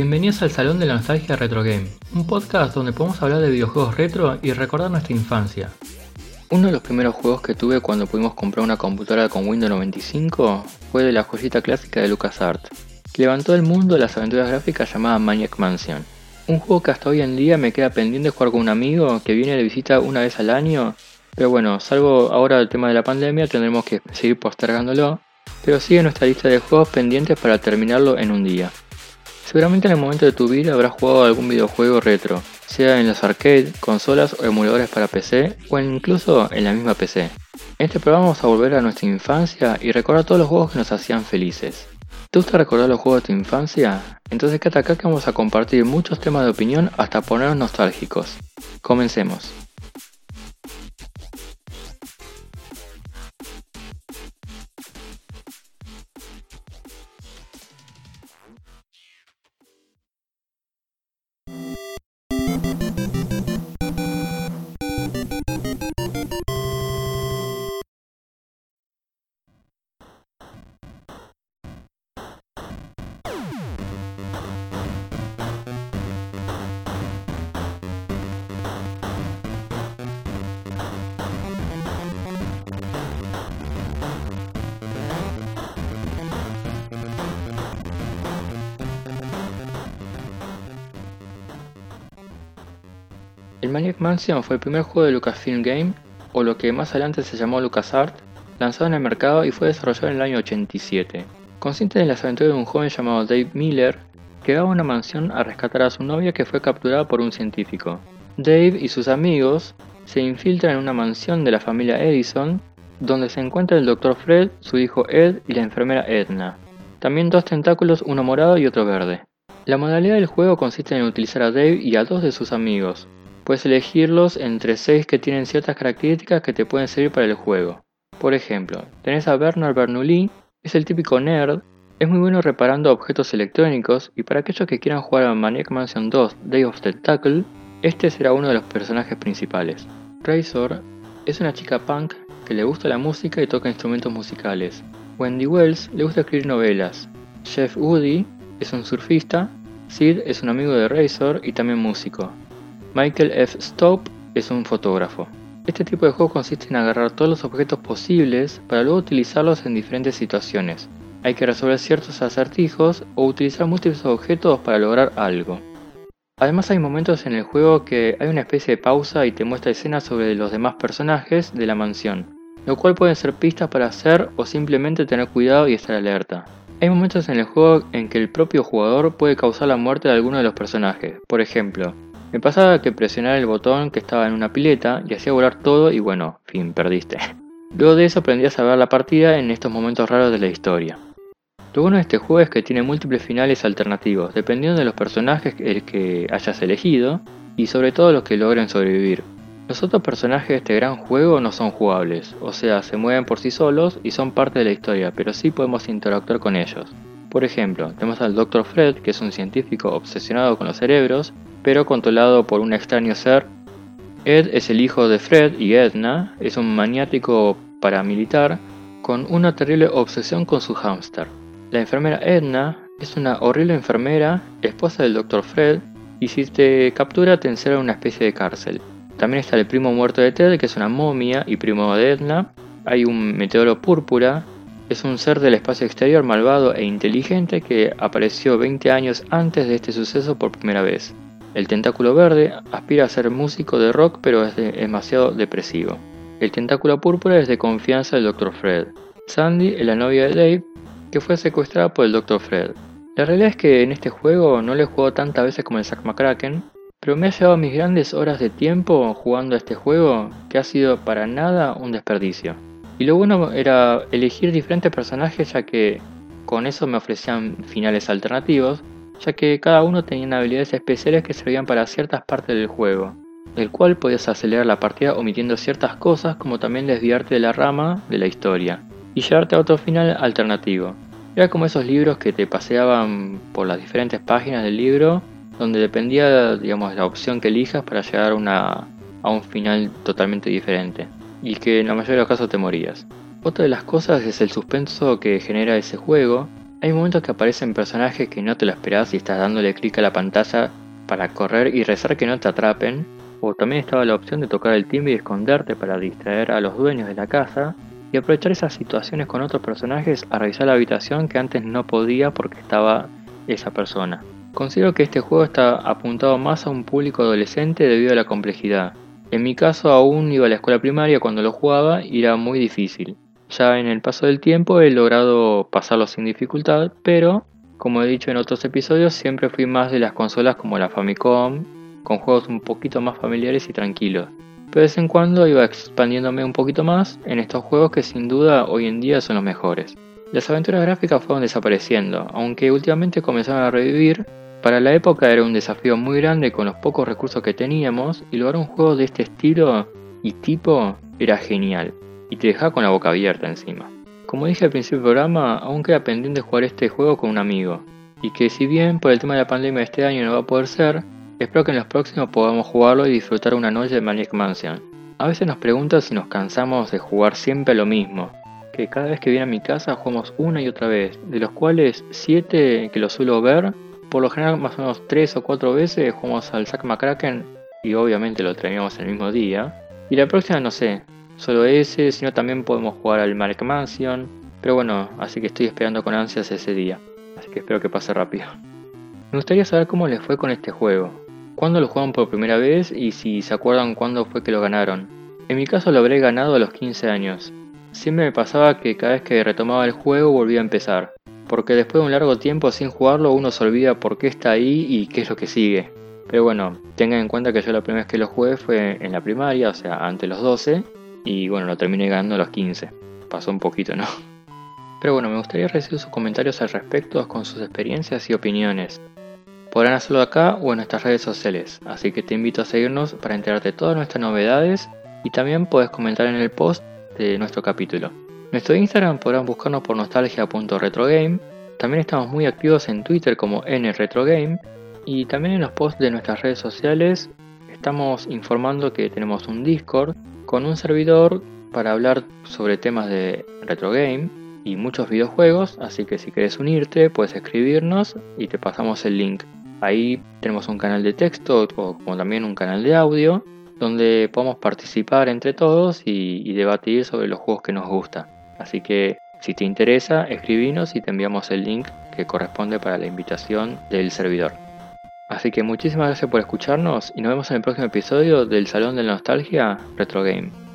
Bienvenidos al Salón de la Nostalgia Retro Game, un podcast donde podemos hablar de videojuegos retro y recordar nuestra infancia. Uno de los primeros juegos que tuve cuando pudimos comprar una computadora con Windows 95 fue de la joyita clásica de LucasArts, que levantó el mundo las aventuras gráficas llamada Maniac Mansion. Un juego que hasta hoy en día me queda pendiente jugar con un amigo que viene de visita una vez al año, pero bueno, salvo ahora el tema de la pandemia tendremos que seguir postergándolo, pero sigue nuestra lista de juegos pendientes para terminarlo en un día. Seguramente en el momento de tu vida habrás jugado algún videojuego retro, sea en los arcades, consolas o emuladores para PC o incluso en la misma PC. En este programa vamos a volver a nuestra infancia y recordar todos los juegos que nos hacían felices. ¿Te gusta recordar los juegos de tu infancia? Entonces quédate acá que vamos a compartir muchos temas de opinión hasta ponernos nostálgicos. Comencemos. El Maniac Mansion fue el primer juego de Lucasfilm Game, o lo que más adelante se llamó LucasArts, lanzado en el mercado y fue desarrollado en el año 87. Consiste en las aventuras de un joven llamado Dave Miller, que va a una mansión a rescatar a su novia que fue capturada por un científico. Dave y sus amigos se infiltran en una mansión de la familia Edison, donde se encuentra el Dr. Fred, su hijo Ed y la enfermera Edna. También dos tentáculos, uno morado y otro verde. La modalidad del juego consiste en utilizar a Dave y a dos de sus amigos, Puedes elegirlos entre 6 que tienen ciertas características que te pueden servir para el juego. Por ejemplo, tenés a Bernard Bernoulli, es el típico nerd, es muy bueno reparando objetos electrónicos y para aquellos que quieran jugar a Maniac Mansion 2 Day of Tentacle, este será uno de los personajes principales. Razor es una chica punk que le gusta la música y toca instrumentos musicales. Wendy Wells le gusta escribir novelas. Jeff Woody es un surfista. Sid es un amigo de Razor y también músico. Michael F. Stope es un fotógrafo. Este tipo de juego consiste en agarrar todos los objetos posibles para luego utilizarlos en diferentes situaciones. Hay que resolver ciertos acertijos o utilizar múltiples objetos para lograr algo. Además hay momentos en el juego que hay una especie de pausa y te muestra escenas sobre los demás personajes de la mansión, lo cual pueden ser pistas para hacer o simplemente tener cuidado y estar alerta. Hay momentos en el juego en que el propio jugador puede causar la muerte de alguno de los personajes, por ejemplo, me pasaba que presionar el botón que estaba en una pileta y hacía volar todo y bueno, fin, perdiste. Luego de eso aprendí a saber la partida en estos momentos raros de la historia. Lo bueno de este juego es que tiene múltiples finales alternativos, dependiendo de los personajes que hayas elegido y sobre todo los que logren sobrevivir. Los otros personajes de este gran juego no son jugables, o sea, se mueven por sí solos y son parte de la historia, pero sí podemos interactuar con ellos. Por ejemplo, tenemos al Dr. Fred, que es un científico obsesionado con los cerebros, pero controlado por un extraño ser. Ed es el hijo de Fred y Edna, es un maniático paramilitar con una terrible obsesión con su hámster. La enfermera Edna es una horrible enfermera, esposa del Dr. Fred, y si te captura te encerra en una especie de cárcel. También está el primo muerto de Ted, que es una momia y primo de Edna. Hay un meteoro púrpura, es un ser del espacio exterior malvado e inteligente que apareció 20 años antes de este suceso por primera vez. El tentáculo verde aspira a ser músico de rock pero es demasiado depresivo. El tentáculo púrpura es de confianza del Dr. Fred. Sandy es la novia de Dave que fue secuestrada por el Dr. Fred. La realidad es que en este juego no lo he jugado tantas veces como el Zack McCracken, pero me ha llevado mis grandes horas de tiempo jugando a este juego que ha sido para nada un desperdicio. Y lo bueno era elegir diferentes personajes ya que con eso me ofrecían finales alternativos ya que cada uno tenía habilidades especiales que servían para ciertas partes del juego, el cual podías acelerar la partida omitiendo ciertas cosas como también desviarte de la rama de la historia y llevarte a otro final alternativo. Era como esos libros que te paseaban por las diferentes páginas del libro, donde dependía digamos, la opción que elijas para llegar a, a un final totalmente diferente, y que en la mayoría de los casos te morías. Otra de las cosas es el suspenso que genera ese juego, Hay momentos que aparecen personajes que no te lo esperás y estás dándole clic a la pantalla para correr y rezar que no te atrapen, o también estaba la opción de tocar el timbre y esconderte para distraer a los dueños de la casa y aprovechar esas situaciones con otros personajes a revisar la habitación que antes no podía porque estaba esa persona. Considero que este juego está apuntado más a un público adolescente debido a la complejidad. En mi caso aún iba a la escuela primaria cuando lo jugaba y era muy difícil. Ya en el paso del tiempo he logrado pasarlo sin dificultad, pero como he dicho en otros episodios siempre fui más de las consolas como la Famicom, con juegos un poquito más familiares y tranquilos. Pero de vez en cuando iba expandiéndome un poquito más en estos juegos que sin duda hoy en día son los mejores. Las aventuras gráficas fueron desapareciendo, aunque últimamente comenzaron a revivir. Para la época era un desafío muy grande con los pocos recursos que teníamos y lograr un juego de este estilo y tipo era genial y te dejaba con la boca abierta encima. Como dije al principio del programa, aún queda pendiente jugar este juego con un amigo, y que si bien por el tema de la pandemia de este año no va a poder ser, espero que en los próximos podamos jugarlo y disfrutar una noche de Maniac Mansion. A veces nos preguntan si nos cansamos de jugar siempre lo mismo, que cada vez que viene a mi casa jugamos una y otra vez, de los cuales 7 que lo suelo ver, por lo general más o menos 3 o 4 veces jugamos al Zack McCracken y obviamente lo terminamos el mismo día. Y la próxima no sé, solo ese, sino también podemos jugar al Mark Mansion. Pero bueno, así que estoy esperando con ansias ese día. Así que espero que pase rápido. Me gustaría saber cómo les fue con este juego. ¿Cuándo lo jugaron por primera vez y si se acuerdan cuándo fue que lo ganaron? En mi caso lo habré ganado a los 15 años. Siempre me pasaba que cada vez que retomaba el juego volvía a empezar. Porque después de un largo tiempo sin jugarlo uno se olvida por qué está ahí y qué es lo que sigue. Pero bueno, tengan en cuenta que yo la primera vez que lo jugué fue en la primaria, o sea, antes los 12, y bueno, lo terminé ganando a los 15. Pasó un poquito, ¿no? Pero bueno, me gustaría recibir sus comentarios al respecto con sus experiencias y opiniones. Podrán hacerlo acá o en nuestras redes sociales, así que te invito a seguirnos para enterarte de todas nuestras novedades y también puedes comentar en el post de nuestro capítulo. Nuestro Instagram podrán buscarnos por nostalgia.retrogame. También estamos muy activos en Twitter como nretrogame y también en los posts de nuestras redes sociales estamos informando que tenemos un Discord con un servidor para hablar sobre temas de retro game y muchos videojuegos, así que si quieres unirte puedes escribirnos y te pasamos el link. Ahí tenemos un canal de texto o como también un canal de audio donde podemos participar entre todos y, y debatir sobre los juegos que nos gustan. Así que si te interesa, escribinos y te enviamos el link que corresponde para la invitación del servidor. Así que muchísimas gracias por escucharnos y nos vemos en el próximo episodio del Salón de la Nostalgia Retro Game.